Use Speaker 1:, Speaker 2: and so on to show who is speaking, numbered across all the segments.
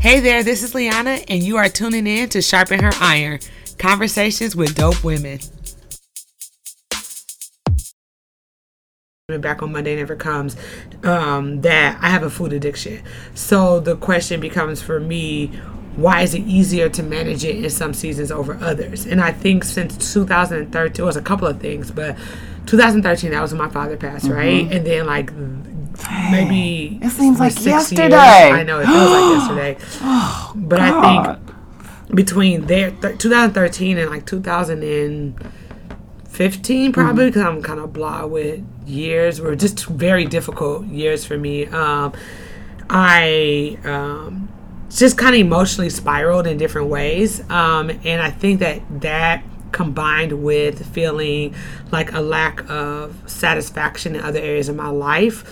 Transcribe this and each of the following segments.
Speaker 1: Hey there, this is Liana, and you are tuning in to Sharpen Her Iron Conversations with Dope Women. Back on Monday never comes. Um, that I have a food addiction. So the question becomes for me, why is it easier to manage it in some seasons over others? And I think since 2013, it was a couple of things, but 2013, that was when my father passed, right? And then like maybe
Speaker 2: It seems like yesterday.
Speaker 1: Years, I know it feels like yesterday.
Speaker 2: Oh,
Speaker 1: But I think between there, th- 2013 and like 2015, probably because I'm kind of blah with years, were just very difficult years for me. Um, I um, just kind of emotionally spiraled in different ways, um, and I think that that combined with feeling like a lack of satisfaction in other areas of my life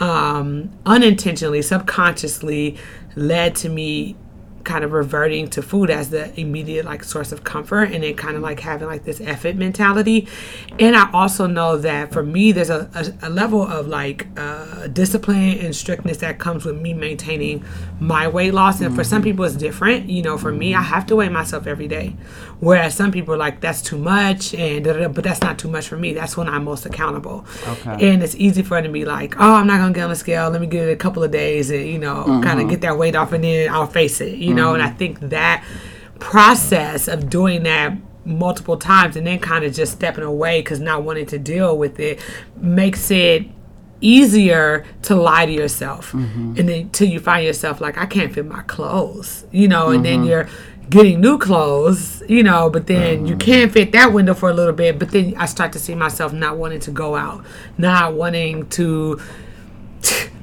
Speaker 1: um, unintentionally subconsciously led to me kind of reverting to food as the immediate like source of comfort and then kind of like having like this effort mentality. And i also know that for me there's a, a, a level of like uh, discipline and strictness that comes with me maintaining my weight loss. And for some mm-hmm. people it's different. You know for me i mm-hmm. have to weigh myself every day. Whereas some people are like that's too much and but that's not too much for me. That's when i'm most accountable.
Speaker 2: Okay.
Speaker 1: and it's easy for them to be like oh i'm not gonna get on the scale. Let me give it a couple of days and you know kind of mm-hmm. get that weight off and then i'll face it you know and i mm-hmm. think that process of doing that multiple times and then kind of just stepping away because not wanting to deal with it makes it easier to lie to yourself mm-hmm. and then till you find yourself like i can't fit my clothes you know and then mm-hmm. you're getting new clothes you know but then you can't fit that window for a little bit but then i start to see myself not wanting to go out not wanting to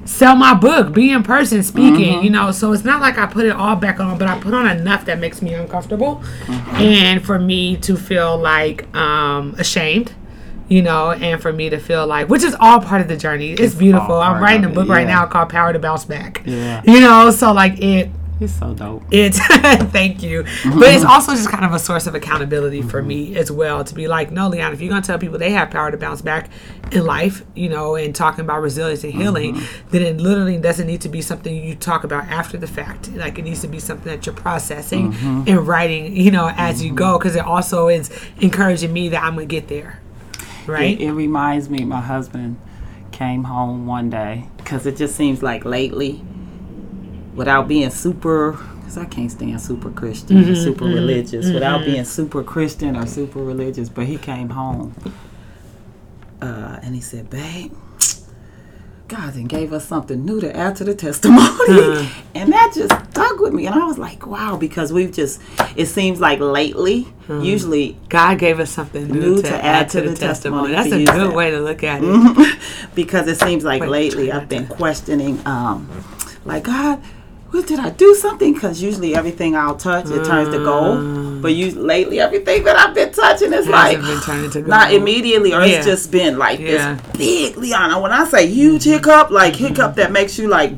Speaker 1: sell my book, be in person speaking, you know. So it's not like I put it all back on, but I put on enough that makes me uncomfortable and for me to feel like um ashamed. You know, and for me to feel like, which is all part of the journey. It's, beautiful. I'm writing a
Speaker 2: of it,
Speaker 1: book right now called Power to Bounce Back.
Speaker 2: Yeah.
Speaker 1: You know, so like it
Speaker 2: It's so dope.
Speaker 1: it's thank you. But it's also just kind of a source of accountability for me as well to be like no leon if you're going to tell people they have power to bounce back in life you know and talking about resilience and healing mm-hmm. then it literally doesn't need to be something you talk about after the fact. Like it needs to be something that you're processing mm-hmm. and writing you know as you go mm-hmm. because it also is encouraging me that i'm gonna get there. Right?
Speaker 2: It, it reminds me, my husband came home one day because it just seems like lately, without being super, because I can't stand super Christian or mm-hmm, super mm-hmm, religious, without mm-hmm. being super Christian or super religious, but he came home uh, and he said, Babe, God then gave us something new to add to the testimony. Uh-huh. and that just stuck with me. And I was like, wow, because we've just, it seems like lately, usually
Speaker 1: god gave us something new, to, add to, the, testimony, that's
Speaker 2: to
Speaker 1: a good
Speaker 2: that.
Speaker 1: way to look at it
Speaker 2: because it seems like
Speaker 1: Wait,
Speaker 2: lately I've been
Speaker 1: to-
Speaker 2: questioning, um, like God, what did I do something? Because usually everything I'll touch it turns to gold, but you lately everything that I've been touching is like
Speaker 1: Hasn't been turning to
Speaker 2: not immediately, or
Speaker 1: Yeah.
Speaker 2: it's just been like
Speaker 1: Yeah.
Speaker 2: this big Liana. When I say huge hiccup, like hiccup that makes you like,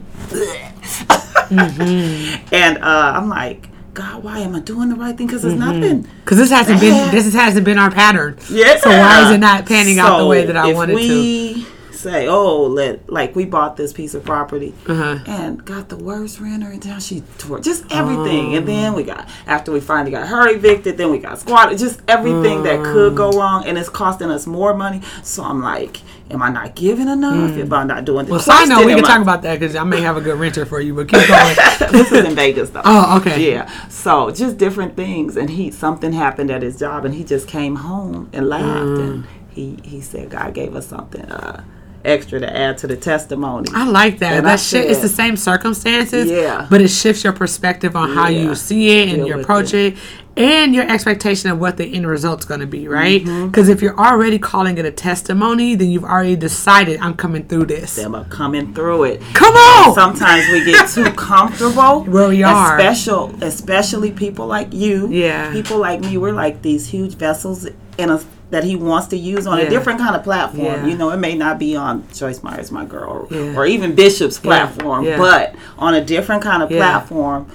Speaker 1: Mm-hmm.
Speaker 2: and uh, I'm like. God, why am I doing the right thing? Because it's nothing.
Speaker 1: Because this hasn't been this hasn't been our pattern.
Speaker 2: Yeah.
Speaker 1: So why is it not panning out the way that I wanted to?
Speaker 2: Say, oh, let like we bought this piece of property
Speaker 1: Uh-huh.
Speaker 2: and got the worst renter in town. She tore just everything, and
Speaker 1: Oh.
Speaker 2: then we got after we finally got her evicted, then we got squatted. Just everything that could go wrong, and it's costing us more money. So I'm like, am I not giving enough? If I'm not doing
Speaker 1: this, Well, side note, we can talk about that because I may have a good renter for you, but keep going.
Speaker 2: this is in Vegas though.
Speaker 1: Oh, okay.
Speaker 2: Yeah. So just different things, and he something happened at his job, and he just came home and laughed,
Speaker 1: Mm.
Speaker 2: and he he said God gave us something uh, extra to add to the testimony.
Speaker 1: I like that.
Speaker 2: And
Speaker 1: that shit, it's the same circumstances,
Speaker 2: Yeah.
Speaker 1: but it shifts your perspective on how you see it and
Speaker 2: Deal
Speaker 1: you approach it. and your expectation of what the end result's going to be, right?
Speaker 2: Mm-hmm.
Speaker 1: Because if you're already calling it a testimony, then you've already decided I'm coming through this.
Speaker 2: Them are coming through it.
Speaker 1: Come on!
Speaker 2: Sometimes we get too comfortable.
Speaker 1: Where we are.
Speaker 2: Special, especially people like you.
Speaker 1: Yeah.
Speaker 2: People like me. We're like these huge vessels in a that he wants to use on
Speaker 1: Yeah.
Speaker 2: a different kind of platform.
Speaker 1: Yeah.
Speaker 2: You know, it may not be on Joyce Myers, my girl,
Speaker 1: Yeah.
Speaker 2: or even Bishop's platform, but on a different kind of platform.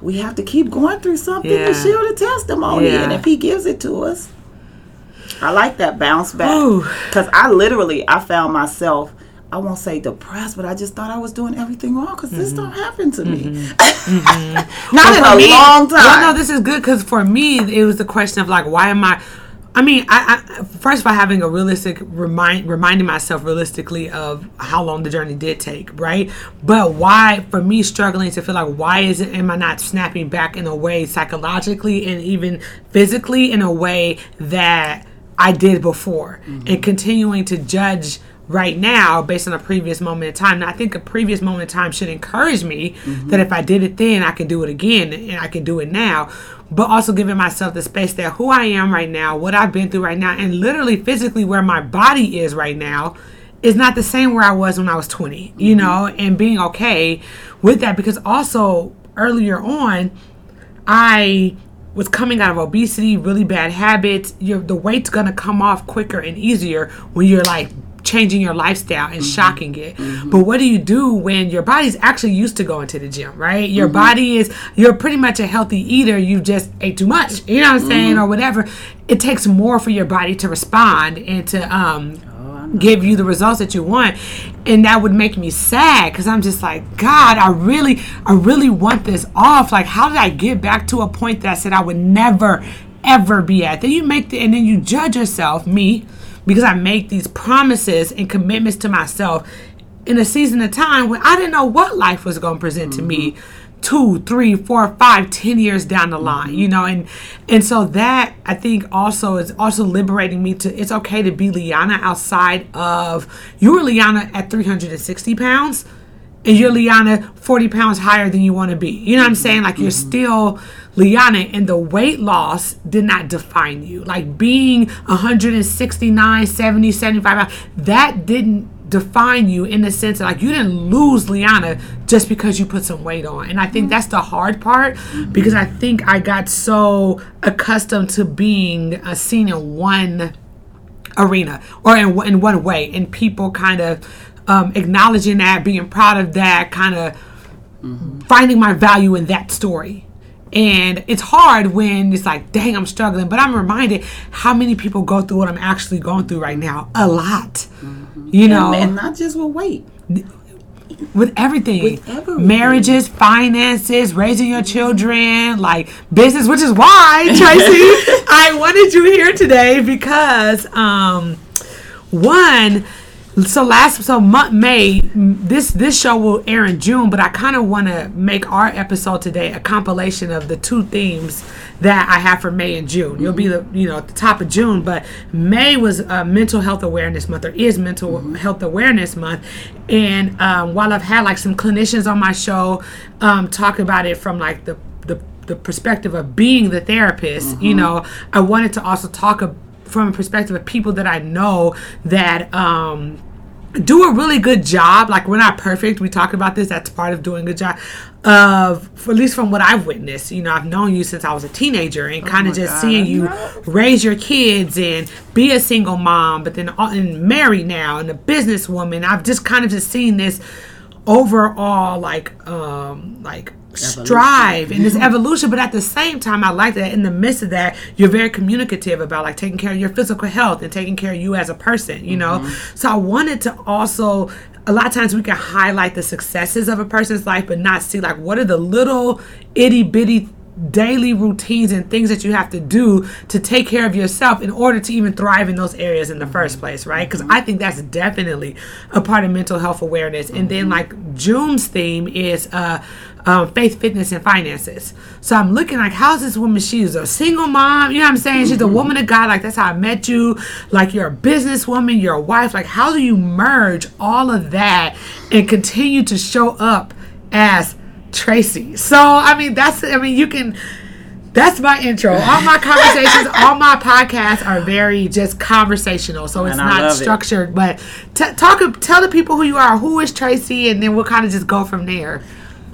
Speaker 2: We have to keep going through something to share the testimony, and if he gives it to us, I like that bounce back because I literally I found myself I won't say depressed, but I just thought I was doing everything wrong because this mm-hmm. don't happen to me. Mm-hmm. Mm-hmm. Not in a
Speaker 1: me-
Speaker 2: long time.
Speaker 1: Well, no, this is good because for me, it was the question of like, why am I? I mean, I, I first by having a realistic remind reminding myself realistically of how long the journey did take, right? But why for me struggling to feel like why is it am I not snapping back in a way psychologically and even physically in a way that I did before mm-hmm. and continuing to judge right now based on a previous moment in time. Now, I think a previous moment in time should encourage me mm-hmm. that if I did it then, I can do it again and I can do it now. But also giving myself the space that who I am right now, what I've been through right now, and literally physically where my body is right now is not the same where I was when I was 20, you mm-hmm. know, and being okay with that because also earlier on, I was coming out of obesity, really bad habits. Your the weight's gonna come off quicker and easier when you're like changing your lifestyle and mm-hmm. shocking it. Mm-hmm. But what do you do when your body's actually used to going to the gym, right? Your mm-hmm. body is you're pretty much a healthy eater, you just ate too much. You know what I'm saying? Or whatever. It takes more for your body to respond and to um oh, give you the results that you want and that would make me sad because i'm just like god i really i really want this off like how did i get back to a point that i said i would never ever be at then you make the and then you judge yourself me because i make these promises and commitments to myself in a season of time when i didn't know what life was going to present to me mm-hmm. two, three, four, five, ten years down the line, mm-hmm. you know, and and so that I think also is also liberating me to it's okay to be Liana outside of you were Liana at 360 pounds and you're mm-hmm. Liana 40 pounds higher than you want to be. You know what I'm saying? Like you're still Liana and the weight loss did not define you. Like being 169, 70, 75 that didn't define you in the sense that like you didn't lose Liana just because you put some weight on. And I think that's the hard part because I think I got so accustomed to being uh, seen in one arena or in, in one way and people kind of um, acknowledging that being proud of that kind of finding my value in that story and it's hard when it's like dang i'm struggling but i'm reminded how many people go through what i'm actually going through right now a lot you know
Speaker 2: and, and not just with weight.
Speaker 1: with everything.
Speaker 2: With everything.
Speaker 1: marriages finances raising your children like business which is why tracy i wanted you here today because um one so last so month may this this show will air in june but i kind of want to make our episode today a compilation of the two themes that i have for may and june. You'll be the you know at the top of june but may was uh, mental health awareness month or is mental health awareness month. And um, while i've had like some clinicians on my show um, talk about it from like the the, the perspective of being the therapist you know i wanted to also talk about from a perspective of people that I know that um, do a really good job. Like we're not perfect. We talk about this. That's part of doing a good job. Of at least from what I've witnessed, you know, I've known you since I was a teenager, and kind of just
Speaker 2: God,
Speaker 1: seeing you raise your kids and be a single mom, but then uh, and married now and a businesswoman. I've just kind of just seen this overall like um like strive and this evolution but at the same time i like that in the midst of that you're very communicative about like taking care of your physical health and taking care of you as a person you know? Mm-hmm. So i wanted to also a lot of times we can highlight the successes of a person's life but not see like what are the little itty bitty daily routines and things that you have to do to take care of yourself in order to even thrive in those areas in the mm-hmm. first place, right? Because mm-hmm. I think that's definitely a part of mental health awareness. And then, like, June's theme is uh, um, faith, fitness, and finances. So I'm looking like, how's this woman? She's a single mom, you know what I'm saying? She's a woman of God, like, that's how I met you. Like, you're a businesswoman, you're a wife. Like, how do you merge all of that and continue to show up as Tracy. So I mean that's I mean you can that's my intro. All my conversations, all my podcasts are very just conversational. So it's
Speaker 2: And
Speaker 1: not
Speaker 2: love it.
Speaker 1: structured, but t- talk tell the people who you are, who is Tracy and then we'll kind of just go from there.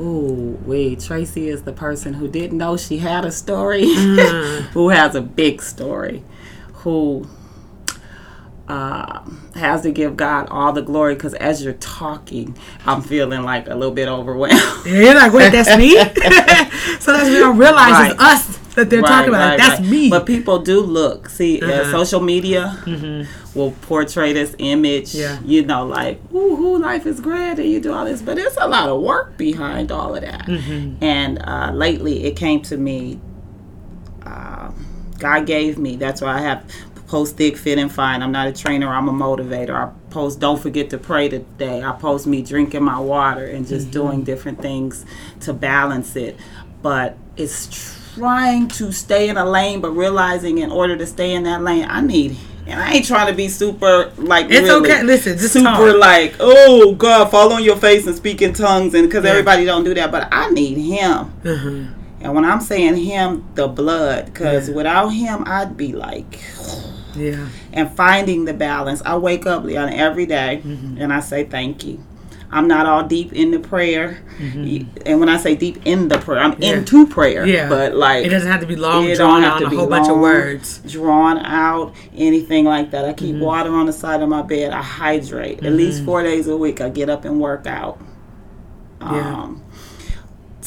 Speaker 2: Ooh, wait. Tracy is the person who didn't know she had a story,
Speaker 1: Mm.
Speaker 2: who has a big story, who uh, has to give God all the glory. Because as you're talking, I'm feeling like a little bit overwhelmed.
Speaker 1: You're like, wait, that's me? so that's we don't realize it's us. That they're talking about. Like, that's me.
Speaker 2: But people do look. See, uh, social media will portray this image.
Speaker 1: Yeah.
Speaker 2: You know, like, ooh, life is great, and you do all this, but it's a lot of work behind all of that. And uh, lately, it came to me. Uh, God gave me. That's why I have post thick, fit, and fine. I'm not a trainer. I'm a motivator. I post don't forget to pray today. I post me drinking my water and just doing different things to balance it. But it's trying to stay in a lane, but realizing in order to stay in that lane, I need. And I ain't trying to be super like.
Speaker 1: It's
Speaker 2: really
Speaker 1: okay. Listen, just
Speaker 2: super
Speaker 1: talk.
Speaker 2: like oh God, fall on your face and speak in tongues, and because
Speaker 1: Yeah.
Speaker 2: everybody don't do that, but I need Him.
Speaker 1: Uh-huh.
Speaker 2: And when I'm saying Him, the blood, because
Speaker 1: Yeah.
Speaker 2: without Him, I'd be like
Speaker 1: Yeah.
Speaker 2: and finding the balance. I wake up, Leon, every day,
Speaker 1: Mm-hmm.
Speaker 2: and I say thank you. I'm not all deep in the prayer, and when I say deep in the prayer, I'm
Speaker 1: Mm-hmm. Yeah.
Speaker 2: into prayer.
Speaker 1: Yeah.
Speaker 2: but like
Speaker 1: It doesn't have to be long,
Speaker 2: it
Speaker 1: drawn out, a
Speaker 2: be
Speaker 1: whole bunch of words.
Speaker 2: drawn out, anything like that. I keep
Speaker 1: Mm-hmm.
Speaker 2: water on the side of my bed. I hydrate at least four days a week. I get up and work out.
Speaker 1: Yeah.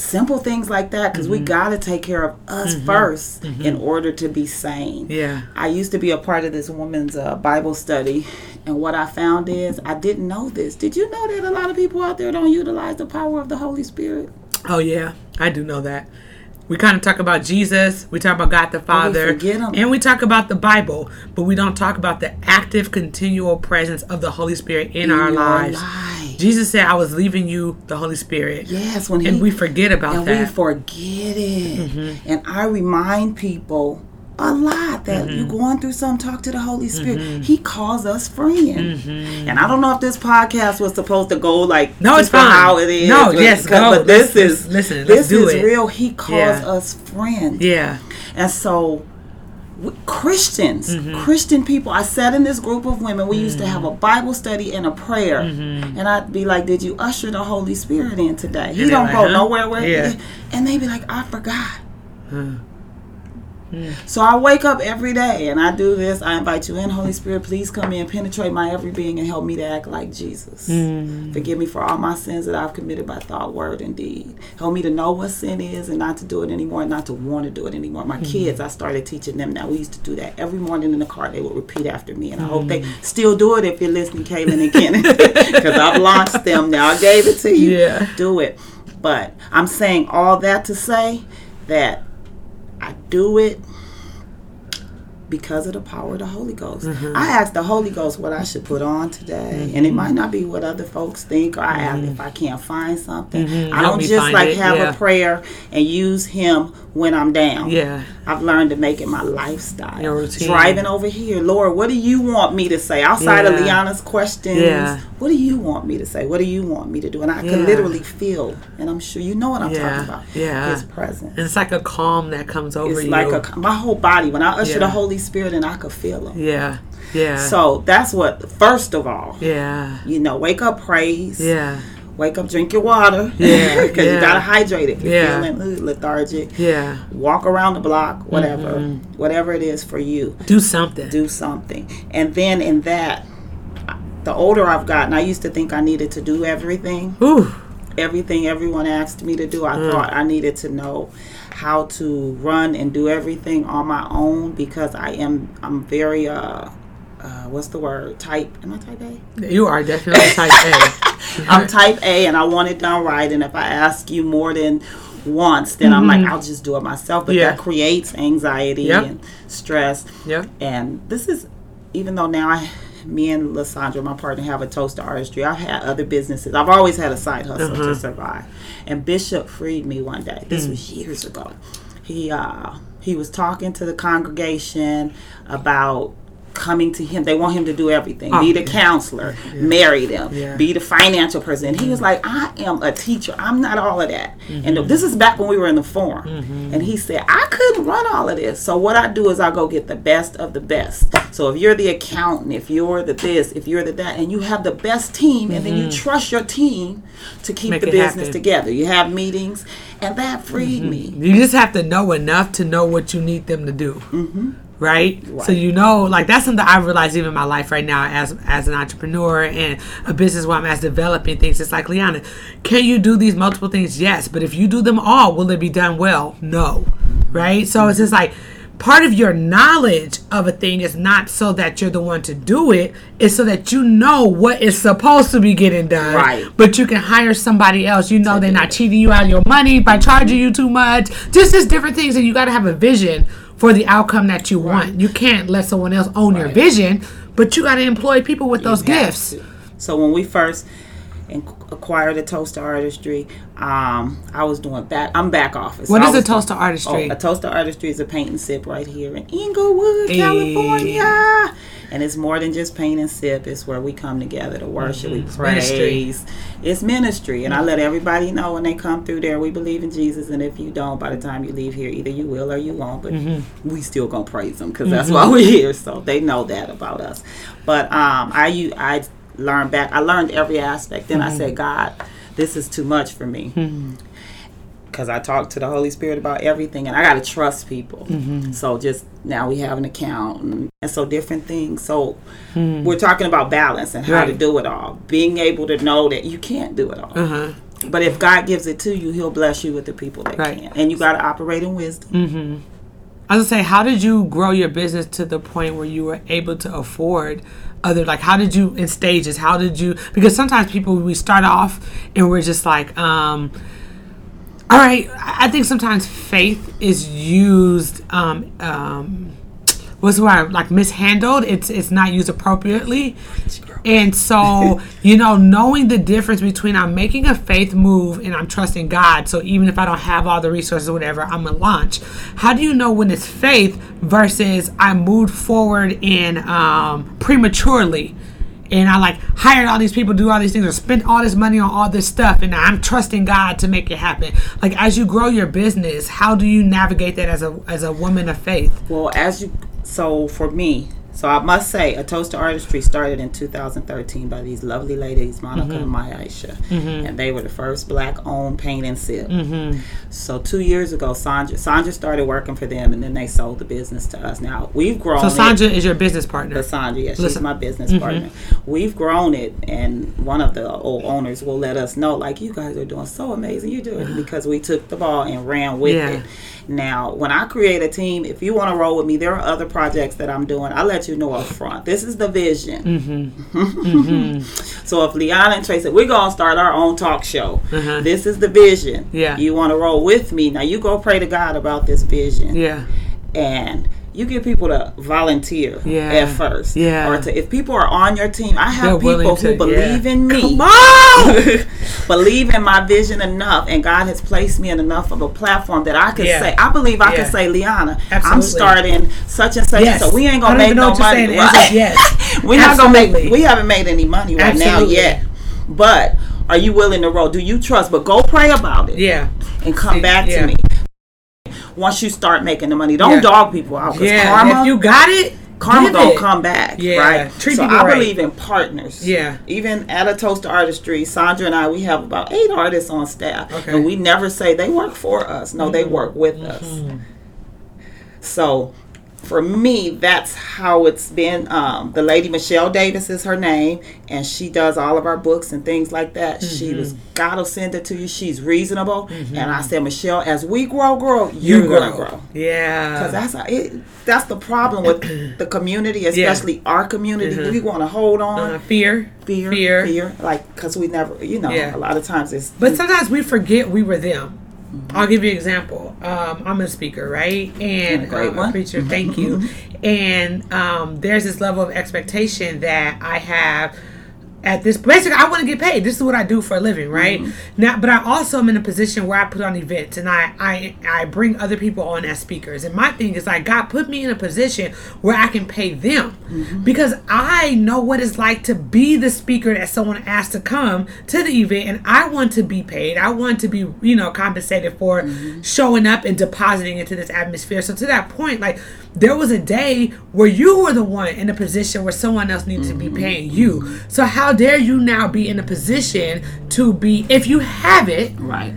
Speaker 2: Simple things like that because we
Speaker 1: Mm-hmm.
Speaker 2: got to take care of us 1st in order to be sane.
Speaker 1: Yeah.
Speaker 2: I used to be a part of this woman's uh, Bible study, and what I found is I didn't know this. Did you know that a lot of people out there don't utilize the power of the Holy Spirit?
Speaker 1: Oh yeah, I do know that. We kind of talk about Jesus, we talk about God the Father,
Speaker 2: him.
Speaker 1: and we talk about the Bible, but we don't talk about the active, continual presence of the Holy Spirit in, our lives.
Speaker 2: life.
Speaker 1: Jesus said, "I was leaving you the Holy Spirit,"
Speaker 2: Yes, when
Speaker 1: and
Speaker 2: he,
Speaker 1: we forget about
Speaker 2: and we
Speaker 1: that. Mm-hmm.
Speaker 2: forget it. And I remind people a lot that
Speaker 1: Mm-hmm.
Speaker 2: you're going through something, talk to the Holy Spirit. He calls us friend. And I don't know if this podcast was supposed to go like
Speaker 1: Mm-hmm. No, it's fine.
Speaker 2: how it is.
Speaker 1: No,
Speaker 2: but-
Speaker 1: yes, go.
Speaker 2: But this is
Speaker 1: listen, let's
Speaker 2: This is
Speaker 1: it.
Speaker 2: real. He calls
Speaker 1: Yeah.
Speaker 2: us friend.
Speaker 1: yeah,
Speaker 2: And so, Christians,
Speaker 1: Mm-hmm.
Speaker 2: Christian people, I sat in this group of women. We used to have
Speaker 1: Mm-hmm.
Speaker 2: a Bible study and a prayer, and I'd be like, "Did you usher the Holy Spirit in today?" He
Speaker 1: And
Speaker 2: don't
Speaker 1: like,
Speaker 2: go
Speaker 1: huh?
Speaker 2: nowhere with
Speaker 1: Yeah.
Speaker 2: it, and they'd be like, "I forgot." So I wake up every day and I do this. I invite you in, Holy Spirit. Please come in, penetrate my every being, and help me to act like Jesus. Mm. Forgive me for all my sins that I've committed by thought, word, and deed. Help me to know what sin is and not to do it anymore, and not to want to do it anymore. My mm. kids, I started teaching them now. We used to do that every morning in the car. They would repeat after me, and I hope they mm. still do it if you're listening, Kaylin and Kenneth, because I've launched them now. I gave it to you.
Speaker 1: Yeah.
Speaker 2: Do it. But I'm saying all that to say that I do it because of the power of the Holy Ghost.
Speaker 1: Mm-hmm.
Speaker 2: I asked the Holy Ghost what I should put on today, and it might not be what other folks think. Or I ask if I can't find something. I
Speaker 1: Mm-hmm. Help
Speaker 2: don't just like
Speaker 1: it,
Speaker 2: have
Speaker 1: yeah.
Speaker 2: a prayer and use Him when I'm down.
Speaker 1: yeah,
Speaker 2: I've learned to make it my lifestyle.
Speaker 1: Your routine.
Speaker 2: Driving over here, Lord, what do you want me to say outside of
Speaker 1: Yeah.
Speaker 2: Liana's questions?
Speaker 1: Yeah.
Speaker 2: What do you want me to say? What do you want me to do? And I
Speaker 1: Yeah.
Speaker 2: can literally feel, and I'm sure you know what I'm
Speaker 1: Yeah.
Speaker 2: talking about.
Speaker 1: Yeah.
Speaker 2: His presence.
Speaker 1: and it's like a calm that comes over
Speaker 2: It's
Speaker 1: you.
Speaker 2: like a, my whole body when I usher the Holy Spirit and I could feel him.
Speaker 1: yeah, yeah,
Speaker 2: So that's what. First of all,
Speaker 1: yeah,
Speaker 2: you know, wake up, praise.
Speaker 1: yeah,
Speaker 2: Wake up, drink your water.
Speaker 1: Yeah,
Speaker 2: because
Speaker 1: yeah.
Speaker 2: you gotta hydrate it. You're
Speaker 1: Yeah.
Speaker 2: feeling lethargic.
Speaker 1: yeah.
Speaker 2: Walk around the block, whatever,
Speaker 1: Mm-hmm.
Speaker 2: whatever it is for you.
Speaker 1: Do something.
Speaker 2: Do something, and then in that, the older I've gotten, I used to think I needed to do everything.
Speaker 1: Ooh,
Speaker 2: everything everyone asked me to do. I
Speaker 1: Mm.
Speaker 2: thought I needed to know how to run and do everything on my own because I am I'm very uh uh what's the word type am I type A?
Speaker 1: you are definitely type A.
Speaker 2: I'm type A and I want it done right and if I ask you more than once then I'm like I'll just do it myself but
Speaker 1: Mm-hmm. Yeah.
Speaker 2: that creates anxiety
Speaker 1: Yep.
Speaker 2: and stress
Speaker 1: Yeah.
Speaker 2: and this is even though now I me and Lysandra, my partner, have a toaster artistry. I've had other businesses. I've always had a side hustle
Speaker 1: Uh-huh.
Speaker 2: to survive. And Bishop freed me one day. This
Speaker 1: Mm.
Speaker 2: was years ago. He uh he was talking to the congregation about coming to him. They want him to do everything.
Speaker 1: Oh,
Speaker 2: be the
Speaker 1: yeah.
Speaker 2: counselor, marry them,
Speaker 1: Yeah.
Speaker 2: be the financial person. And he was like, I am a teacher. I'm not all of that.
Speaker 1: Mm-hmm.
Speaker 2: And this is back when we were in the forum. And he said, I couldn't run all of this. So what I do is I go get the best of the best. So if you're the accountant, if you're the this, if you're the that, and you have the best team, and then you trust your team to keep
Speaker 1: Mm-hmm. Make
Speaker 2: the business
Speaker 1: happen.
Speaker 2: together. You have meetings, and that freed me.
Speaker 1: You just have to know enough to know what you need them to do. Mm-hmm. Right? So you know, like that's something I realize even in my life right now as as an entrepreneur and a business where I'm as developing things. It's like Liana, can you do these multiple things? Yes, but if you do them all, will it be done well? No. right? So it's just like part of your knowledge of a thing is not so that you're the one to do it, it's so that you know what is supposed to be getting done.
Speaker 2: Right.
Speaker 1: But you can hire somebody else. You know they're not cheating you out of your money by charging you too much. Just just different things and you gotta have a vision for the outcome that you want. You can't let someone else own your vision, but you gotta employ people with those
Speaker 2: You have
Speaker 1: gifts.
Speaker 2: to. So when we first in- acquired a toaster artistry, um, I was doing back. I'm back office.
Speaker 1: What is a
Speaker 2: was doing-
Speaker 1: toaster artistry?
Speaker 2: Oh, a toaster artistry is a paint and sip right here in Inglewood,
Speaker 1: Hey.
Speaker 2: California. And it's more than just paint and sip. It's where we come together to worship. We praise.
Speaker 1: Mm-hmm. ministry.
Speaker 2: It's ministry. And I let everybody know when they come through there, we believe in Jesus. And if you don't, by the time you leave here, either you will or you won't. But
Speaker 1: Mm-hmm.
Speaker 2: we still to praise them because that's why we're here. So they know that about us. But um, I, u- I learned back. I learned every aspect. Then
Speaker 1: Mm-hmm.
Speaker 2: I said, God, this is too much for me because I talked to the Holy Spirit about everything, and I got to trust people.
Speaker 1: Mm-hmm.
Speaker 2: So just now we have an account, and, and so different things. So
Speaker 1: Hmm.
Speaker 2: we're talking about balance and how to do it all. Being able to know that you can't do it all,
Speaker 1: Uh-huh.
Speaker 2: but if God gives it to you, He'll bless you with the people that
Speaker 1: Right.
Speaker 2: can, and you got to operate in wisdom.
Speaker 1: I was gonna say, how did you grow your business to the point where you were able to afford other like how did you in stages? How did you because sometimes people we start off and we're just like, um all right, I think sometimes faith is used um um what's the word like mishandled it's it's not used appropriately and so you know knowing the difference between i'm making a faith move and i'm trusting god so even if i don't have all the resources or whatever i'm gonna launch how do you know when it's faith versus i moved forward in um prematurely and I like hired all these people, do all these things, or spent all this money on all this stuff, and I'm trusting God to make it happen. Like as you grow your business, how do you navigate that as a as a woman of faith?
Speaker 2: Well, as you so for me, so I must say, a toaster artistry started in 2013 by these lovely ladies, Monica mm-hmm. and Maya Aisha, mm-hmm. and they were the first black-owned paint and sip. Mm-hmm. So two years ago, Sandra Sandra started working for them, and then they sold the business to us. Now we've grown.
Speaker 1: So
Speaker 2: it-
Speaker 1: Sandra is your business partner.
Speaker 2: Cassandra, yeah, she's my business partner. We've grown it, and one of the old owners will let us know, like, you guys are doing so amazing. You're doing it because we took the ball and ran with
Speaker 1: Yeah.
Speaker 2: it. Now, when I create a team, if you want to roll with me, there are other projects that I'm doing. I let you know up front. This is the vision. so if Liana and Tracy, we're gonna start our own talk show.
Speaker 1: Uh-huh.
Speaker 2: This is the vision.
Speaker 1: Yeah.
Speaker 2: You want to roll with me? Now you go pray to God about this vision
Speaker 1: yeah.
Speaker 2: and you get people to volunteer
Speaker 1: Yeah.
Speaker 2: at first.
Speaker 1: Yeah.
Speaker 2: Or to, if people are on your team, I
Speaker 1: They're
Speaker 2: have
Speaker 1: willing
Speaker 2: people who believe
Speaker 1: yeah.
Speaker 2: in me.
Speaker 1: Come on!
Speaker 2: believe in my vision enough, and God has placed me in enough of a platform that I can
Speaker 1: Yeah.
Speaker 2: say, I believe I can say, Liana, I'm starting such and such
Speaker 1: Yes.
Speaker 2: so. We ain't gonna make no money.
Speaker 1: The yes.
Speaker 2: We're not gonna make. We haven't made any money right
Speaker 1: Absolutely.
Speaker 2: now yet. But are you willing to roll? Do you trust? But go pray about it
Speaker 1: Yeah.
Speaker 2: and come
Speaker 1: See,
Speaker 2: back to me. Once you start making the money, don't
Speaker 1: Yeah.
Speaker 2: dog people out.
Speaker 1: Yeah.
Speaker 2: karma,
Speaker 1: if you got it,
Speaker 2: karma gonna
Speaker 1: it.
Speaker 2: come back,
Speaker 1: Yeah.
Speaker 2: right?
Speaker 1: Treat
Speaker 2: so
Speaker 1: people
Speaker 2: I
Speaker 1: right.
Speaker 2: believe in partners.
Speaker 1: Yeah.
Speaker 2: Even at a toaster artistry, Sandra and I, we have about eight artists on staff,
Speaker 1: Okay.
Speaker 2: and we never say they work for us. No, they mm-hmm. work with us. Mm-hmm. So. For me, that's how it's been. Um, the lady Michelle Davis is her name, and she does all of our books and things like that. She was God will send it to you. She's reasonable, and I said, Michelle, as we grow, grow, you're gonna grow.
Speaker 1: Yeah.
Speaker 2: Because that's how it. That's the problem with the community, especially our community. We want to hold on,
Speaker 1: uh, fear.
Speaker 2: fear,
Speaker 1: fear.
Speaker 2: fear, like because we never, you know,
Speaker 1: Yeah.
Speaker 2: a lot of times it's.
Speaker 1: But sometimes we forget we were them.
Speaker 2: Mm-hmm.
Speaker 1: I'll give you an example. Um, I'm a speaker, right? And
Speaker 2: A great
Speaker 1: um,
Speaker 2: one.
Speaker 1: a preacher. Thank you. And um, there's this level of expectation that I have at this. Basically, I want to get paid. This is what I do for a living, right?
Speaker 2: Mm-hmm.
Speaker 1: Now, but I also am in a position where I put on events and I I I bring other people on as speakers. And my thing is like God put me in a position where I can pay them
Speaker 2: Mm-hmm.
Speaker 1: because I know what it's like to be the speaker that someone asked to come to the event, and I want to be paid. I want to be you know compensated for
Speaker 2: Mm-hmm.
Speaker 1: showing up and depositing into this atmosphere. So to that point, like there was a day where you were the one in a position where someone else needed to be
Speaker 2: Mm-hmm.
Speaker 1: paying you. So how dare you now be in a position to be, if you have it,
Speaker 2: Right.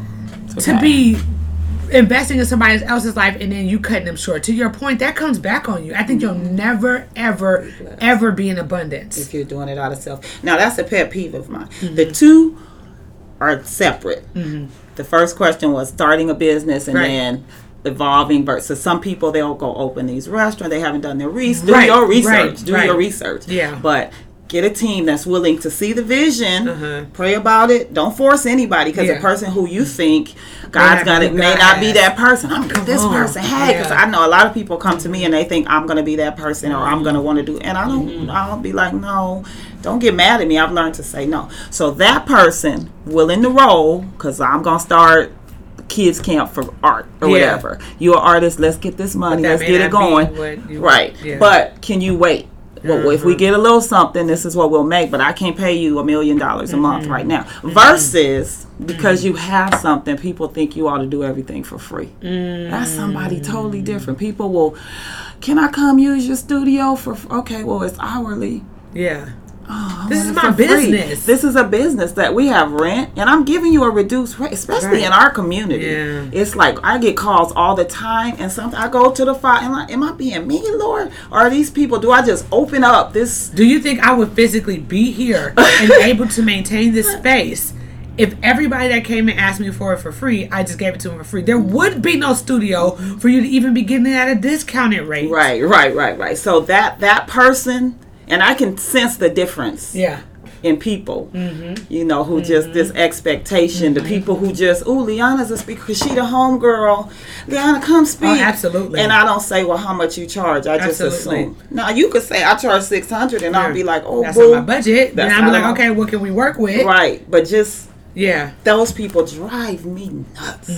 Speaker 1: to be investing in somebody else's life and then you cutting them short. To your point, that comes back on you. I think you'll never, ever, ever be in abundance.
Speaker 2: if you're doing it out of self. Now that's a pet peeve of mine.
Speaker 1: Mm-hmm.
Speaker 2: The two are separate. The first question was starting a business, and
Speaker 1: Right.
Speaker 2: then evolving versus some people they'll go open these restaurants they haven't done their research
Speaker 1: Right,
Speaker 2: do your research
Speaker 1: right,
Speaker 2: do
Speaker 1: right.
Speaker 2: your research
Speaker 1: Yeah.
Speaker 2: but get a team that's willing to see the vision
Speaker 1: Uh-huh.
Speaker 2: pray about it don't force anybody because
Speaker 1: Yeah.
Speaker 2: the person who you think god's got
Speaker 1: it
Speaker 2: may
Speaker 1: God
Speaker 2: not be that person i'm gonna this
Speaker 1: on.
Speaker 2: person hey because
Speaker 1: Yeah.
Speaker 2: i know a lot of people come to me and they think i'm gonna be that person or i'm gonna want to do and i don't
Speaker 1: Mm-hmm.
Speaker 2: i'll be like no don't get mad at me i've learned to say no so that person willing to roll because i'm gonna start kids camp for art or
Speaker 1: Yeah.
Speaker 2: whatever you're an artist let's get this money let's get it going
Speaker 1: you-
Speaker 2: right
Speaker 1: yeah.
Speaker 2: but can you wait well, if we
Speaker 1: Mhm.
Speaker 2: get a little something, this is what we'll make, but I can't pay you a million dollars a month right now. Versus because you have something, people think you ought to do everything for free. That's somebody totally different. People will, can I come use your studio for? Okay, well it's hourly.
Speaker 1: Yeah.
Speaker 2: Oh,
Speaker 1: This is my
Speaker 2: for free.
Speaker 1: business.
Speaker 2: This is a business that we have rent, and I'm giving you a reduced rate, especially
Speaker 1: Right.
Speaker 2: in our community.
Speaker 1: Yeah.
Speaker 2: It's like I get calls all the time, and something I go to the file and like, am I being mean, Lord? Or are these people? Do I just open up this?
Speaker 1: Do you think I would physically be here and able to maintain this space if everybody that came and asked me for it for free, I just gave it to them for free? There would be no studio for you to even be getting it at a discounted rate.
Speaker 2: Right, right, right, right. So that that person, and I can sense the difference.
Speaker 1: Yeah.
Speaker 2: in people,
Speaker 1: Mm-hmm.
Speaker 2: you know, who just this expectation. The people who just, ooh, Liana's a speaker. She the home girl. Liana, come speak.
Speaker 1: Oh, absolutely.
Speaker 2: And I don't say, well, how much you charge. I just
Speaker 1: Absolutely.
Speaker 2: assume. Now you could say I charge six hundred, and I'll be like, oh,
Speaker 1: That's
Speaker 2: boo.
Speaker 1: my budget.
Speaker 2: That's
Speaker 1: I'll
Speaker 2: be
Speaker 1: like, okay, what can we work with?
Speaker 2: Right, but just
Speaker 1: Yeah.
Speaker 2: those people drive me nuts.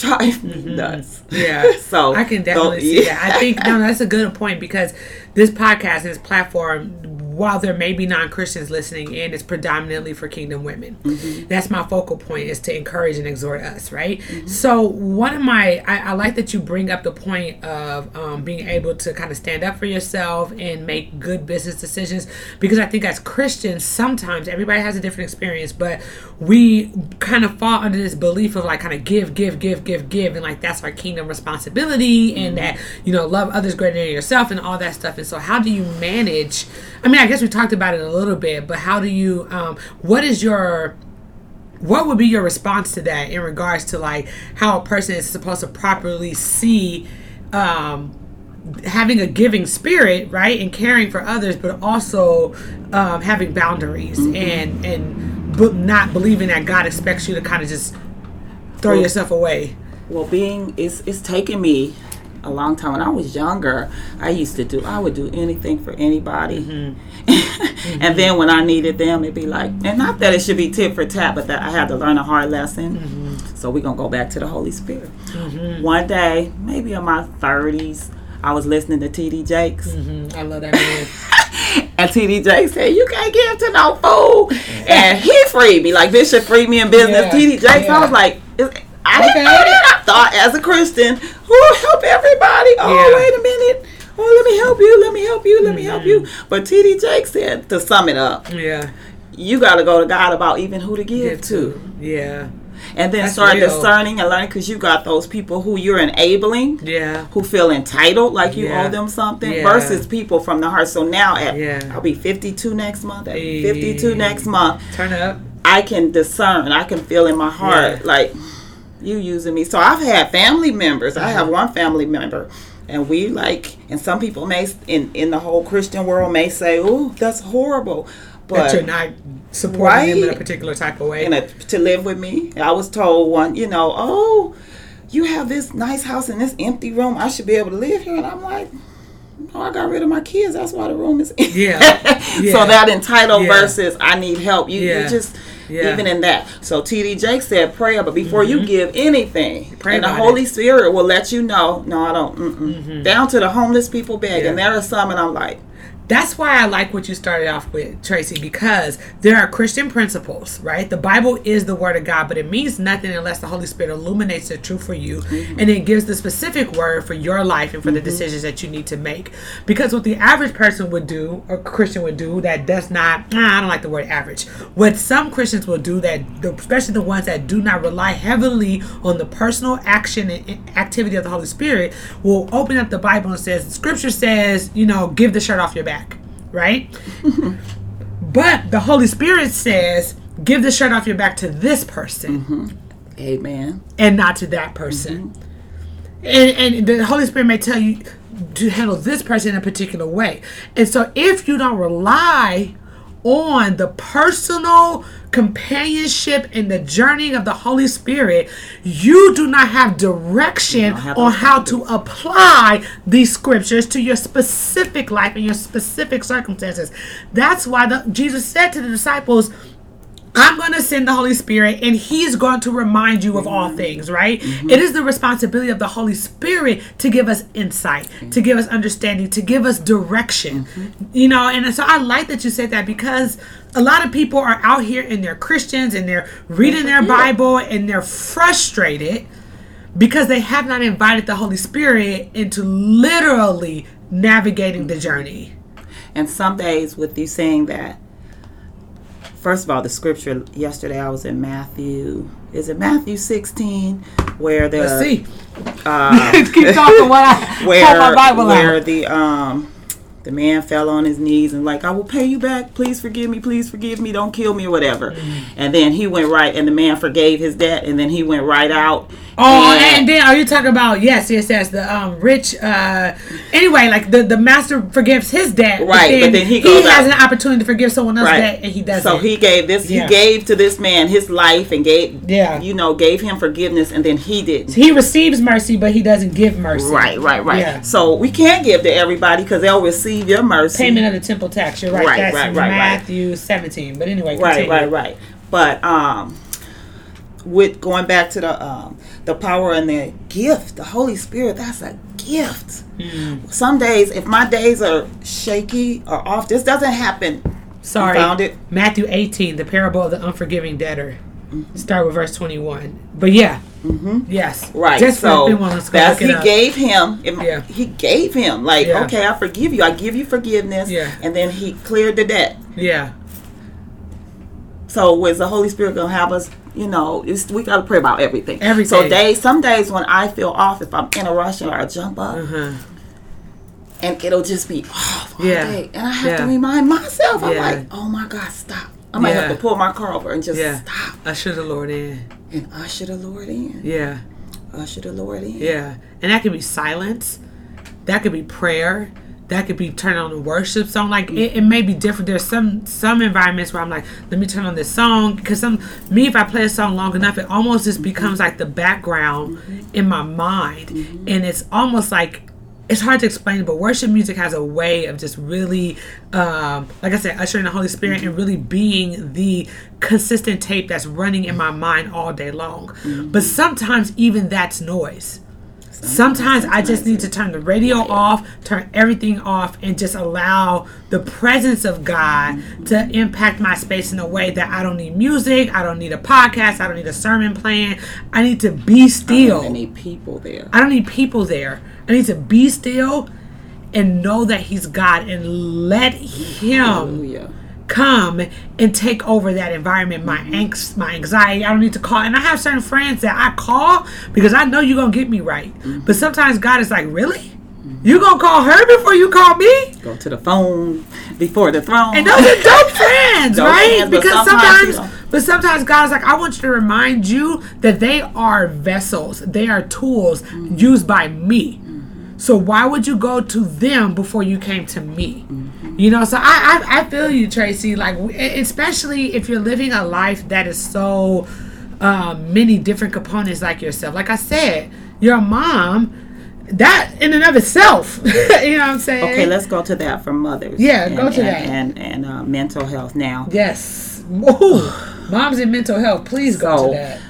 Speaker 2: Drive me nuts.
Speaker 1: Mm-hmm. Yeah.
Speaker 2: so
Speaker 1: I can definitely
Speaker 2: so-
Speaker 1: see that. I think no, that's a good point because this podcast, this platform, while there may be non Christians listening in, it's predominantly for kingdom women.
Speaker 2: Mm-hmm.
Speaker 1: That's my focal point is to encourage and exhort us, right? So one of my, I, I like that you bring up the point of um, being able to kind of stand up for yourself and make good business decisions because I think as Christians, sometimes everybody has a different experience, but we kind of fall under this belief of like kind of give, give, give, give, give, and like that's our kingdom responsibility, and that you know love others greater than yourself and all that stuff. And so, how do you manage? I mean, I guess we talked about it a little bit, but how do you? Um, what is your what would be your response to that in regards to like how a person is supposed to properly see um, having a giving spirit, right, and caring for others, but also um, having boundaries and and but not believing that God expects you to kind of just throw
Speaker 2: Well-
Speaker 1: yourself away.
Speaker 2: Well, being it's it's taken me a long time. When I was younger, I used to do I would do anything for anybody,
Speaker 1: Mm-hmm.
Speaker 2: and then when I needed them, it'd be like, and not that it should be tit for tat, but that I had to learn a hard lesson.
Speaker 1: Mm-hmm.
Speaker 2: So we're gonna go back to the Holy Spirit. One day, maybe in my thirties, I was listening to T.D. Jakes.
Speaker 1: I love that man.
Speaker 2: And TD Jakes said, You can't give to no fool. And he freed me. Like this should free me in business.
Speaker 1: Yeah,
Speaker 2: TD Jakes,
Speaker 1: yeah.
Speaker 2: I was like, I didn't
Speaker 1: Okay.
Speaker 2: know that. I thought as a Christian, who help everybody. Oh,
Speaker 1: Yeah.
Speaker 2: wait a minute. Oh, let me help you. Let me help you. Let me help you. Mm-hmm. But TD Jakes said, to sum it up,
Speaker 1: Yeah.
Speaker 2: you got to go to God about even who to give
Speaker 1: Give
Speaker 2: to.
Speaker 1: Yeah.
Speaker 2: And then
Speaker 1: That's
Speaker 2: start
Speaker 1: real.
Speaker 2: discerning and learning because you got those people who you're enabling
Speaker 1: Yeah.
Speaker 2: who feel entitled like you
Speaker 1: Yeah.
Speaker 2: owe them something
Speaker 1: Yeah.
Speaker 2: versus people from the heart. So now at
Speaker 1: Yeah.
Speaker 2: I'll be 52 next month. At
Speaker 1: Hey.
Speaker 2: 52 next month,
Speaker 1: Turn up.
Speaker 2: I can discern. I can feel in my heart
Speaker 1: Yeah.
Speaker 2: like you using me. So I've had family members. I
Speaker 1: Mm-hmm.
Speaker 2: have one family member. And we like, and some people may in in the whole Christian world may say, "Oh, that's horrible," but
Speaker 1: that you're not supporting them in a particular type of way.
Speaker 2: a, to live with me. I was told one, you know, oh, you have this nice house in this empty room. I should be able to live here. And I'm like, no, I got rid of my kids. That's why the room is empty.
Speaker 1: Yeah.
Speaker 2: so that entitled
Speaker 1: Yeah.
Speaker 2: versus I need help. You,
Speaker 1: Yeah.
Speaker 2: you just
Speaker 1: Yeah.
Speaker 2: even in that. So TD Jake said prayer, but before you give anything,
Speaker 1: Mm-hmm. Pray
Speaker 2: and the Holy Spirit will let you know. No, I don't.
Speaker 1: Mm-hmm.
Speaker 2: Down to the homeless people beg,
Speaker 1: Yeah.
Speaker 2: and there are some, and I'm like,
Speaker 1: That's why I like what you started off with, Tracy, because there are Christian principles, right? The Bible is the Word of God, but it means nothing unless the Holy Spirit illuminates the truth for you
Speaker 2: Mm-hmm.
Speaker 1: and it gives the specific word for your life and for the decisions that you need to make. Because what the average person would do, or Christian would do, that does not, nah, I don't like the word average. What some Christians will do, that especially the ones that do not rely heavily on the personal action and activity of the Holy Spirit, will open up the Bible and says, Scripture says, you know, give the shirt off your back right? but the Holy Spirit says, give the shirt off your back to this person mm-hmm.
Speaker 2: Amen.
Speaker 1: and not to that person. Mm-hmm. and, and the Holy Spirit may tell you to handle this person in a particular way. And so if you don't rely on the personal companionship and the journey of the Holy Spirit, you do not have direction
Speaker 2: have
Speaker 1: on how to apply these scriptures to your specific life and your specific circumstances. That's why the, Jesus said to the disciples, I'm going to send the Holy Spirit and He's going to remind you of all things, right? Mm-hmm. It is the responsibility of the Holy Spirit to give us insight, mm-hmm. to give us understanding, to give us direction. Mm-hmm. You know, and so I like that you said that because a lot of people are out here and they're Christians and they're reading their Bible and they're frustrated because they have not invited the Holy Spirit into literally navigating the journey.
Speaker 2: And some days with you saying that, first of all, the scripture yesterday I was in Matthew. Is it Matthew 16 where the
Speaker 1: Let's see.
Speaker 2: uh,
Speaker 1: Keep talking while I
Speaker 2: where
Speaker 1: my Bible
Speaker 2: where
Speaker 1: out.
Speaker 2: the um the man fell on his knees and like I will pay you back. Please forgive me. Please forgive me. Don't kill me or whatever.
Speaker 1: Mm-hmm.
Speaker 2: And then he went right and the man forgave his debt and then he went right out.
Speaker 1: Oh, and then are you talking about yes, yes, yes, the um rich uh anyway, like the the master forgives his debt,
Speaker 2: Right, but then he goes
Speaker 1: has
Speaker 2: out.
Speaker 1: an opportunity to forgive someone else's
Speaker 2: Right.
Speaker 1: debt and he doesn't.
Speaker 2: So he gave this.
Speaker 1: Yeah.
Speaker 2: He gave to this man his life and gave.
Speaker 1: Yeah.
Speaker 2: You know, gave him forgiveness, and then he didn't.
Speaker 1: he receives mercy, but he doesn't give mercy.
Speaker 2: Right, right, right.
Speaker 1: Yeah.
Speaker 2: So we can't give to everybody because they'll receive your mercy.
Speaker 1: Payment of the temple tax. You're right.
Speaker 2: Right,
Speaker 1: That's
Speaker 2: right, right, right.
Speaker 1: Matthew 17. But anyway,
Speaker 2: Right, right, right. But um, with going back to the um, the power and the gift, the Holy Spirit, that's a gift.
Speaker 1: Mm.
Speaker 2: Some days, if my days are shaky or off, this doesn't happen.
Speaker 1: Sorry.
Speaker 2: found it?
Speaker 1: Matthew 18, the parable of the unforgiving debtor. Start with verse 21. But yeah. Mm-hmm. Yes.
Speaker 2: Right.
Speaker 1: Just
Speaker 2: so
Speaker 1: people let's go
Speaker 2: that's he gave him. it-
Speaker 1: Yeah.
Speaker 2: He gave him like,
Speaker 1: Yeah.
Speaker 2: okay, I forgive you. I give you forgiveness.
Speaker 1: Yeah.
Speaker 2: And then he cleared the debt.
Speaker 1: Yeah.
Speaker 2: So was the Holy Spirit gonna have us? You know, it's, we gotta pray about everything.
Speaker 1: Everything.
Speaker 2: So days, some days when I feel off, if I'm in a rush or I jump up,
Speaker 1: Uh-huh.
Speaker 2: and it'll just be off all
Speaker 1: Yeah.
Speaker 2: day, and I have to remind myself. I'm
Speaker 1: Yeah.
Speaker 2: like, oh my God, stop! I might
Speaker 1: Yeah.
Speaker 2: have to pull my car over and just
Speaker 1: Yeah.
Speaker 2: stop
Speaker 1: Usher the Lord in.
Speaker 2: and usher the Lord in.
Speaker 1: Yeah.
Speaker 2: Usher the Lord in.
Speaker 1: Yeah. And that could be silence. That could be prayer. That could be turned on a worship song. Like it, it may be different. There's some some environments where I'm like, let me turn on this song because some me if I play a song long enough, it almost just becomes like the background in my mind, mm-hmm. and it's almost like it's hard to explain. But worship music has a way of just really, um, like I said, ushering the Holy Spirit mm-hmm. and really being the consistent tape that's running in my mind all day long. Mm-hmm. But sometimes even that's noise. Sometimes I just need to turn the radio off, turn everything off, and just allow the presence of God to impact my space in a way that I don't need music, I don't need a podcast, I don't need a sermon plan. I need to be still.
Speaker 2: I
Speaker 1: still.
Speaker 2: need people there.
Speaker 1: I don't need people there. I need to be still and know that He's God and let Him
Speaker 2: Hallelujah.
Speaker 1: Come and take over that environment, my mm-hmm. angst, my anxiety. I don't need to call. And I have certain friends that I call because I know you're gonna get me right. Mm-hmm. But sometimes God is like, really? Mm-hmm. You gonna call her before you call me?
Speaker 2: Go to the phone before the throne.
Speaker 1: And those are dope friends,
Speaker 2: Dope
Speaker 1: right?
Speaker 2: friends,
Speaker 1: because
Speaker 2: sometimes,
Speaker 1: sometimes, but sometimes God's like, I want you to remind you that they are vessels, they are tools
Speaker 2: Mm-hmm.
Speaker 1: used by me. So why would you go to them before you came to me? You know, so I, I I feel you, Tracy. Like especially if you're living a life that is so um, many different components like yourself. Like I said, your mom. That in and of itself, you know what I'm saying?
Speaker 2: Okay, let's go to that for mothers.
Speaker 1: Yeah,
Speaker 2: and,
Speaker 1: go to
Speaker 2: and,
Speaker 1: that.
Speaker 2: And and uh, mental health. Now,
Speaker 1: Yes. Ooh, moms in mental health, please go
Speaker 2: So-
Speaker 1: to that.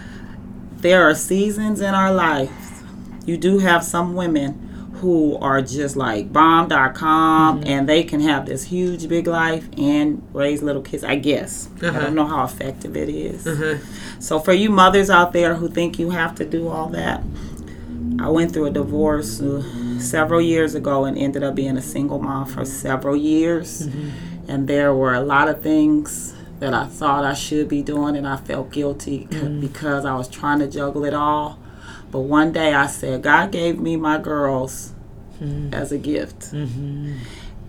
Speaker 2: there are seasons in our lives. You do have some women who are just like bomb.com
Speaker 1: Mm-hmm.
Speaker 2: and they can have this huge big life and raise little kids. I guess. I
Speaker 1: Uh-huh.
Speaker 2: don't know how effective it is.
Speaker 1: Uh-huh.
Speaker 2: So for you mothers out there who think you have to do all that, I went through a divorce uh, several years ago and ended up being a single mom for several years. And there were a lot of things that I thought I should be doing and I felt guilty c- because I was trying to juggle it all. But one day I said, God gave me my girls Mm-hmm. as a gift. Mm-hmm.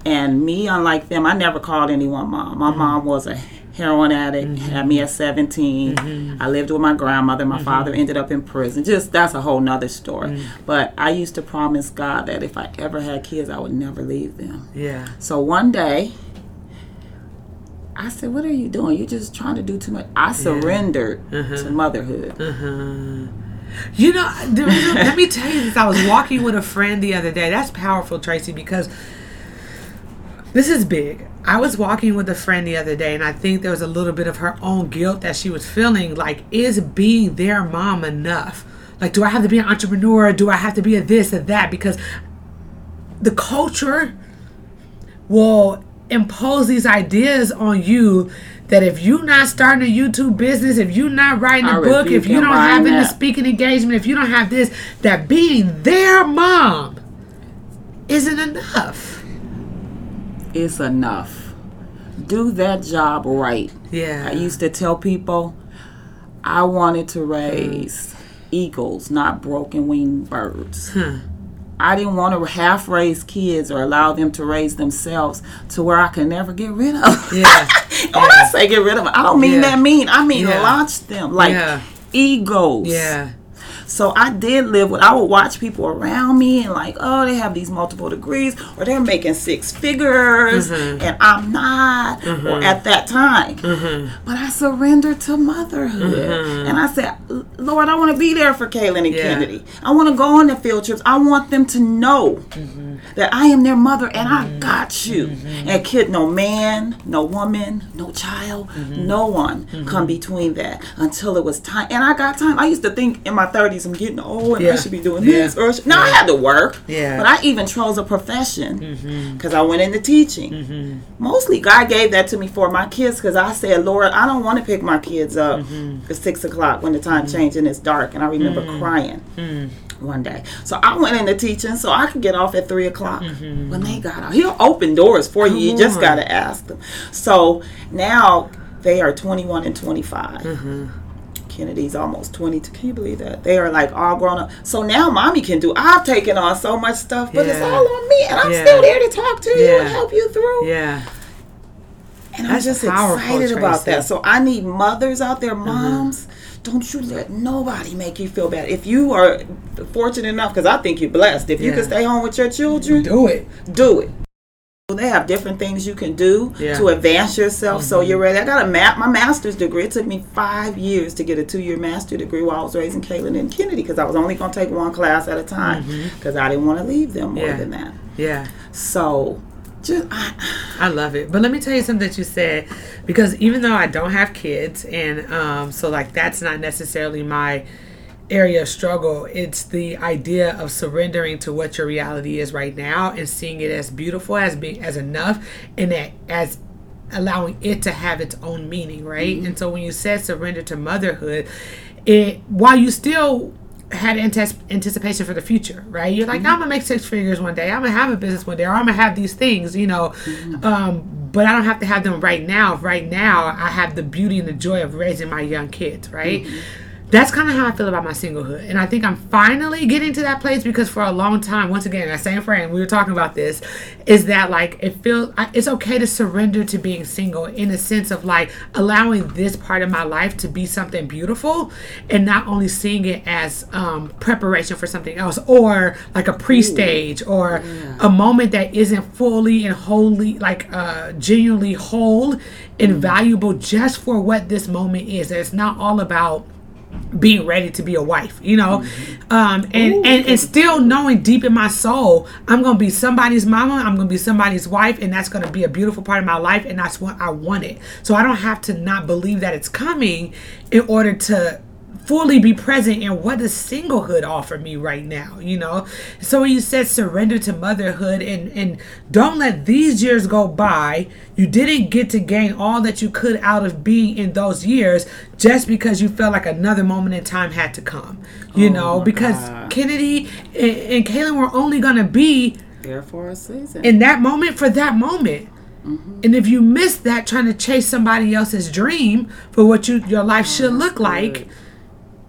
Speaker 2: And me, unlike them, I never called anyone mom. My mm-hmm. mom was a heroin addict, had me at 17. I lived with my grandmother. My father ended up in prison. Just that's a whole nother story. Mm. But I used to promise God that if I ever had kids, I would never leave them.
Speaker 1: Yeah.
Speaker 2: So one day, I said, "What are you doing? You're just trying to do too much." I surrendered uh-huh. to motherhood. Uh-huh.
Speaker 1: You know, let me tell you this. I was walking with a friend the other day. That's powerful, Tracy, because this is big. I was walking with a friend the other day, and I think there was a little bit of her own guilt that she was feeling. Like, is being their mom enough? Like, do I have to be an entrepreneur? Do I have to be a this or that? Because the culture will impose these ideas on you that if you're not starting a YouTube business, if you're not writing a
Speaker 2: I
Speaker 1: book, if you don't have any speaking engagement, if you don't have this, that being their mom isn't enough.
Speaker 2: It's enough. Do that job right.
Speaker 1: Yeah.
Speaker 2: I used to tell people I wanted to raise hmm. eagles, not broken winged birds. I didn't want to half raise kids or allow them to raise themselves to where I could never get rid of.
Speaker 1: Yeah.
Speaker 2: when I say get rid of them, I don't mean
Speaker 1: Yeah.
Speaker 2: that mean. I mean
Speaker 1: Yeah.
Speaker 2: launch them like
Speaker 1: Yeah.
Speaker 2: egos.
Speaker 1: Yeah.
Speaker 2: So I did live with. I would watch people around me and like, oh, they have these multiple degrees, or they're making six figures,
Speaker 1: Mm-hmm.
Speaker 2: and I'm not, or at that time. But I surrendered to motherhood, and I said, Lord, I want to be there for Kaylin and
Speaker 1: Mm-hmm. Yeah.
Speaker 2: Kennedy. I want to go on the field trips. I want them to know
Speaker 1: Mm-hmm.
Speaker 2: that I am their mother, and I got you. And kid, no man, no woman, no child,
Speaker 1: Mm-hmm.
Speaker 2: no one come between that until it was time. And I got time. I used to think in my 30s, I'm getting old and I should be doing
Speaker 1: Yeah.
Speaker 2: this. Or should- no, I had to work.
Speaker 1: Yeah. Mm-hmm.
Speaker 2: But I even chose a profession mm-hmm. because I went into teaching. Mm-hmm. Mostly, God gave that to me for my kids because I said, Lord, I don't want to pick my kids up
Speaker 1: Mm-hmm.
Speaker 2: at six o'clock when the time mm-hmm. changed and it's dark. And I remember crying one day. So I went into teaching so I could get off at three o'clock when they got out. He'll open doors for you. You
Speaker 1: Come
Speaker 2: just got to ask them. So now they are 21 and 25. Kennedy's almost 22. Can you believe that? They are like all grown up. So now mommy can do. I've taken on so much stuff, but it's all on me. And I'm
Speaker 1: Yeah.
Speaker 2: still there to talk to you
Speaker 1: Yeah.
Speaker 2: and help you through.
Speaker 1: Yeah.
Speaker 2: And
Speaker 1: That's
Speaker 2: I'm just excited about that. So I need mothers out there,
Speaker 1: Mm-hmm.
Speaker 2: moms. Don't you let nobody make you feel bad. If you are fortunate enough, because I think you're blessed, if you can stay home with your children,
Speaker 1: Do it.
Speaker 2: do it. They have different things you can do
Speaker 1: Yeah. Mm-hmm.
Speaker 2: to advance yourself so you're ready. I got a map, my master's degree. It took me five years to get a two year master's degree while I was raising Caitlin and Kennedy because I was only going to take one class at a time because I didn't want to leave them more
Speaker 1: Mm-hmm. Yeah.
Speaker 2: than that.
Speaker 1: Yeah.
Speaker 2: So, just I,
Speaker 1: I love it. But let me tell you something that you said because even though I don't have kids and um so like that's not necessarily my area of struggle, it's the idea of surrendering to what your reality is right now and seeing it as beautiful as being as enough and that as allowing it to have its own meaning, right? Mm-hmm. And so when you said surrender to motherhood, it while you still had antes- anticipation for the future, right? You're like, mm-hmm. I'm gonna make six figures one day. I'm gonna have a business one day, or I'm gonna have these things, you know. Mm-hmm. Um, but I don't have to have them right now. Right now, I have the beauty and the joy of raising my young kids, right? That's kind of how I feel about my singlehood, and I think I'm finally getting to that place because for a long time, once again, that same friend we were talking about this, is that like it feels it's okay to surrender to being single in a sense of like allowing this part of my life to be something beautiful, and not only seeing it as um, preparation for something else or like a pre-stage or a moment that isn't fully and wholly like uh, genuinely whole and valuable just for what this moment is. That It's not all about being ready to be a wife, you know, um, and, and and still knowing deep in my soul, I'm gonna be somebody's mama, I'm gonna be somebody's wife, and that's gonna be a beautiful part of my life, and that's what I wanted. So I don't have to not believe that it's coming in order to fully be present in what does singlehood offer me right now you know so when you said surrender to motherhood and and don't let these years go by you didn't get to gain all that you could out of being in those years just because you felt like another moment in time had to come you oh know because
Speaker 2: God.
Speaker 1: kennedy and, and kaylin were only gonna be
Speaker 2: there for a season.
Speaker 1: in that moment for that moment. Mm-hmm. And if you miss that trying to chase somebody else's dream for what you your life should look like,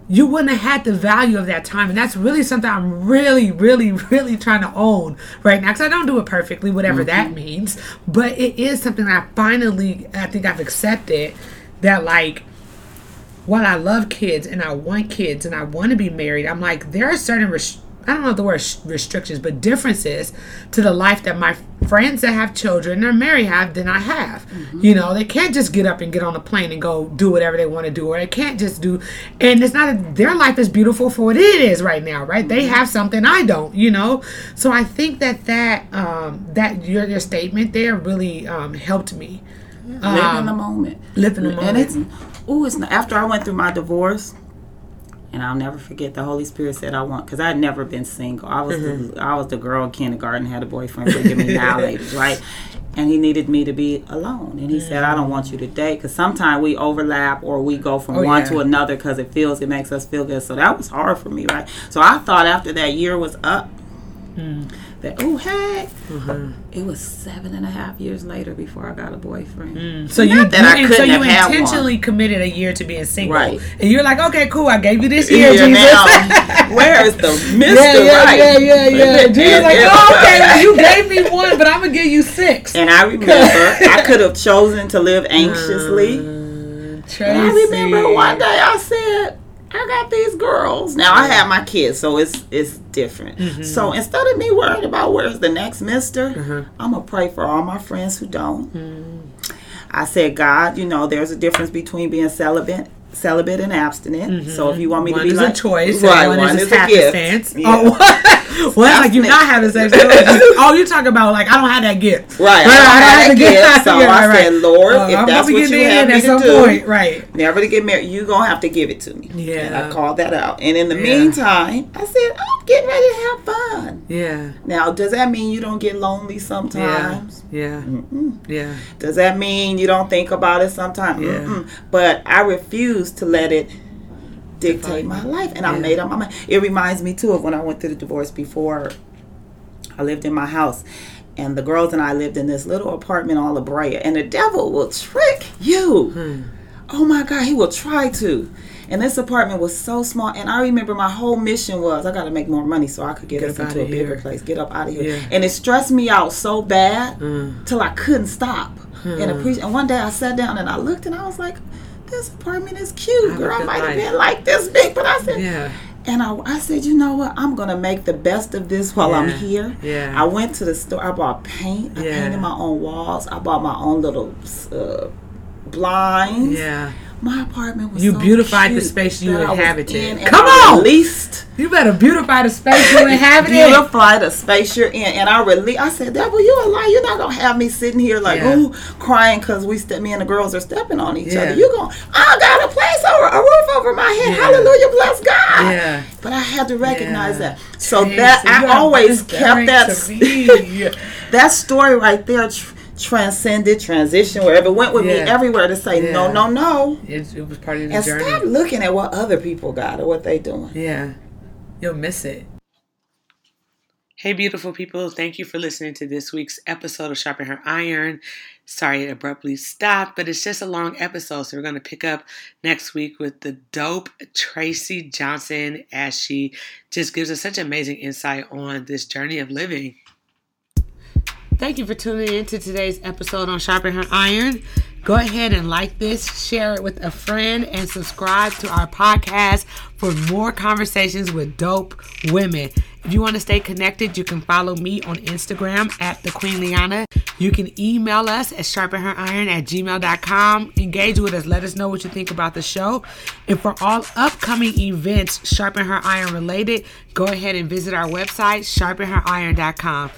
Speaker 1: you wouldn't have had the value of that time. And that's really something I'm really, really, really trying to own right now. Because I don't do it perfectly, whatever mm-hmm. that means. But it is something I finally, I think I've accepted that, like, while I love kids and I want kids and I want to be married, I'm like, there are certain restrictions I don't know the word restrictions, but differences to the life that my friends that have children or married have than I have. Mm-hmm. You know, they can't just get up and get on a plane and go do whatever they want to do, or they can't just do. And it's not a, their life is beautiful for what it is right now, right? Mm-hmm. They have something I don't, you know. So I think that that um, that your your statement there really um, helped me.
Speaker 2: Yeah, live um, in the moment.
Speaker 1: Live in the moment. And
Speaker 2: it's oh, it's after I went through my divorce and I'll never forget the Holy Spirit said I want because I'd never been single. I was mm-hmm. the, I was the girl in kindergarten had a boyfriend bringing me violators, right? And he needed me to be alone, and he mm-hmm. said I don't want you to date because sometimes we overlap or we go from oh, one yeah. to another because it feels it makes us feel good. So that was hard for me, right? So I thought after that year was up. Mm that oh hey mm-hmm. it was seven and a half years later before I got a boyfriend.
Speaker 1: Mm. So you, that you, I so you intentionally committed a year to being single, right? And you're like, okay, cool, I gave you this year, Jesus.
Speaker 2: Now, where is the Mister?
Speaker 1: Yeah, yeah,
Speaker 2: right?
Speaker 1: yeah, yeah, yeah. Jesus like, oh, okay, you gave me one, but I'm gonna give you six.
Speaker 2: And I remember I could have chosen to live anxiously. Uh, I remember one day I said I got these girls. Now I have my kids, so it's it's different. Mm-hmm. So instead of me worrying about where's the next mister, mm-hmm. I'm gonna pray for all my friends who don't. Mm. I said, God, you know, there's a difference between being celibate celibate and abstinent. Mm-hmm. So if you want me
Speaker 1: one
Speaker 2: to be like
Speaker 1: a choice,
Speaker 2: right?
Speaker 1: One,
Speaker 2: one
Speaker 1: is,
Speaker 2: is a gift.
Speaker 1: Yeah. Oh, well, like you're not having sex. oh, you talking about like I don't have that gift.
Speaker 2: Right. right I, don't, I don't have, that gift. So yeah, I right, said, Lord, uh, if I'm that's what you have me to do, point. right? Never to get married. You gonna have to give it to me.
Speaker 1: Yeah.
Speaker 2: And I called that out. And in the yeah. meantime, I said, I'm getting ready to have fun.
Speaker 1: Yeah.
Speaker 2: Now, does that mean you don't get lonely sometimes?
Speaker 1: Yeah. Yeah. yeah.
Speaker 2: Does that mean you don't think about it sometimes? Yeah. Mm-mm. But I refuse to let it dictate my life. And yeah. I made up my mind. It reminds me too of when I went through the divorce before I lived in my house. And the girls and I lived in this little apartment on La Brea. And the devil will trick you. Hmm. Oh my God, he will try to. And this apartment was so small. And I remember my whole mission was I got to make more money so I could get, get us into a bigger place, get up out of here. Yeah. And it stressed me out so bad mm. till I couldn't stop. Mm. And appreciate. And one day I sat down and I looked and I was like, this apartment is cute, girl. I girl. Might have been like this big, but I said,
Speaker 1: yeah.
Speaker 2: And I, I said, you know what? I'm gonna make the best of this while
Speaker 1: yeah.
Speaker 2: I'm here.
Speaker 1: Yeah.
Speaker 2: I went to the store. I bought paint. I yeah. painted my own walls. I bought my own little uh, blinds.
Speaker 1: Yeah.
Speaker 2: My apartment was
Speaker 1: you
Speaker 2: so
Speaker 1: beautified
Speaker 2: the
Speaker 1: space you inhabited.
Speaker 2: Come on, least
Speaker 1: You better beautify the space you inhabited.
Speaker 2: beautify the space you're in, and I really, I said, "Devil, you a lie. You're not gonna have me sitting here like, yeah. oh, crying because we step me and the girls are stepping on each yeah. other. You going, I got a place over, a roof over my head. Yeah. Hallelujah, bless God.
Speaker 1: Yeah.
Speaker 2: But I had to recognize that. So that I always kept that that story right there. Tr- transcended, transition, wherever it went with yeah. me everywhere to say yeah. no, no, no.
Speaker 1: It, it, was part of the
Speaker 2: and
Speaker 1: journey.
Speaker 2: stop looking at what other people got or what they doing.
Speaker 1: Yeah, you'll miss it. Hey, beautiful people! Thank you for listening to this week's episode of Sharpen Her Iron. Sorry it abruptly stopped, but it's just a long episode, so we're going to pick up next week with the dope Tracy Johnson as she just gives us such amazing insight on this journey of living. Thank you for tuning in to today's episode on Sharpen Her Iron. Go ahead and like this, share it with a friend, and subscribe to our podcast for more conversations with dope women. If you want to stay connected, you can follow me on Instagram at the Queen Liana. You can email us at sharpenheriron at gmail.com. Engage with us. Let us know what you think about the show. And for all upcoming events, Sharpen Her Iron related, go ahead and visit our website, sharpenheriron.com.